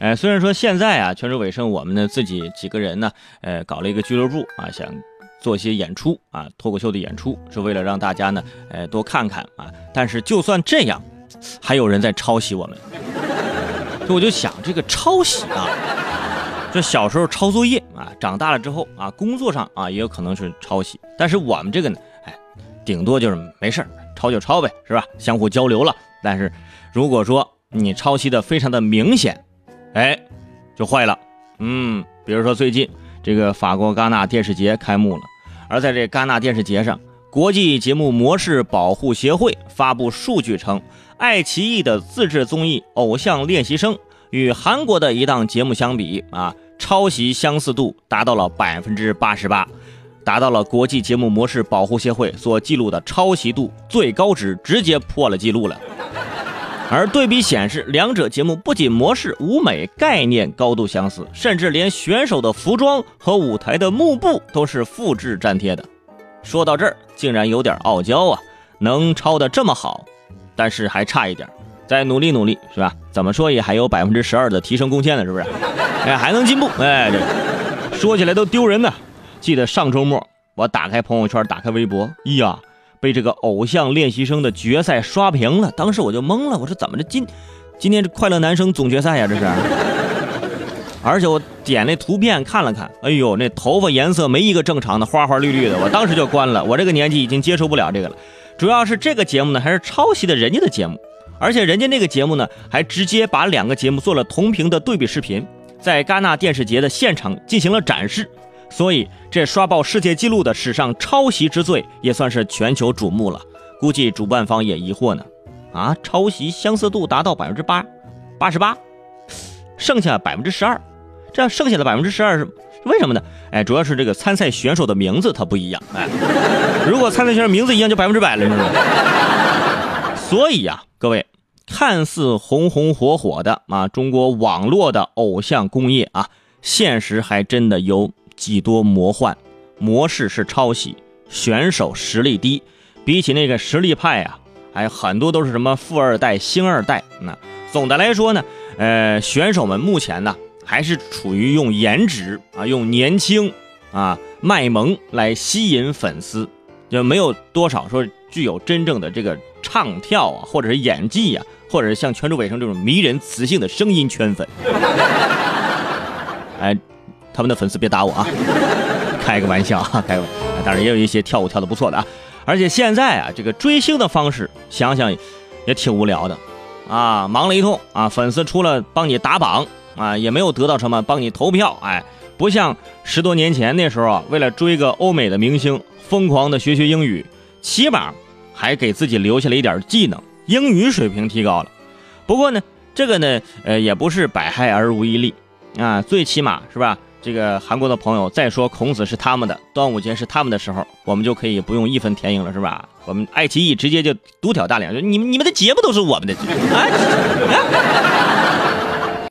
呃，虽然说现在啊，泉州尾声我们呢自己几个人呢，呃，搞了一个俱乐部啊，想做些演出啊，脱口秀的演出，是为了让大家呢，呃，多看看啊。但是就算这样，还有人在抄袭我们，就我就想这个抄袭啊，这小时候抄作业啊，长大了之后啊，工作上啊也有可能是抄袭。但是我们这个呢，哎，顶多就是没事抄就抄呗，是吧？相互交流了。但是如果说你抄袭的非常的明显，哎，就坏了。嗯，比如说最近这个法国戛纳电视节开幕了，而在这戛纳电视节上，国际节目模式保护协会发布数据称，爱奇艺的自制综艺《偶像练习生》与韩国的一档节目相比啊，抄袭相似度达到了百分之八十八，达到了国际节目模式保护协会所记录的抄袭度最高值，直接破了记录了。而对比显示，两者节目不仅模式、舞美概念高度相似，甚至连选手的服装和舞台的幕布都是复制粘贴的。说到这儿，竟然有点傲娇啊！能抄的这么好，但是还差一点，再努力努力，是吧？怎么说也还有百分之十二的提升贡献呢，是不是？哎，还能进步，哎，这说起来都丢人呢。记得上周末，我打开朋友圈，打开微博，呀。被这个偶像练习生的决赛刷屏了，当时我就懵了，我说怎么这今今天这快乐男生总决赛呀？这是，而且我点那图片看了看，哎呦，那头发颜色没一个正常的，花花绿绿的，我当时就关了。我这个年纪已经接受不了这个了。主要是这个节目呢，还是抄袭的人家的节目，而且人家那个节目呢，还直接把两个节目做了同屏的对比视频，在戛纳电视节的现场进行了展示。所以，这刷爆世界纪录的史上抄袭之最，也算是全球瞩目了。估计主办方也疑惑呢，啊，抄袭相似度达到百分之八，八十八，剩下百分之十二，这剩下的百分之十二是为什么呢？哎，主要是这个参赛选手的名字它不一样。哎，如果参赛选手名字一样，就百分之百了，所以呀，各位，看似红红火火的啊，中国网络的偶像工业啊，现实还真的有。几多魔幻，模式是抄袭，选手实力低，比起那个实力派啊，还很多都是什么富二代、星二代。那总的来说呢，呃，选手们目前呢还是处于用颜值啊、用年轻啊、卖萌来吸引粉丝，就没有多少说具有真正的这个唱跳啊，或者是演技呀，或者是像全州尾声这种迷人磁性的声音圈粉。哎。他们的粉丝别打我啊，开个玩笑啊，开个玩，当然也有一些跳舞跳的不错的啊，而且现在啊，这个追星的方式想想也挺无聊的啊，忙了一通啊，粉丝除了帮你打榜啊，也没有得到什么，帮你投票，哎，不像十多年前那时候啊，为了追个欧美的明星，疯狂的学学英语，起码还给自己留下了一点技能，英语水平提高了。不过呢，这个呢，呃，也不是百害而无一利啊，最起码是吧？这个韩国的朋友再说孔子是他们的，端午节是他们的时候，我们就可以不用义愤填膺了，是吧？我们爱奇艺直接就独挑大梁，就你们你们的节目都是我们的，啊！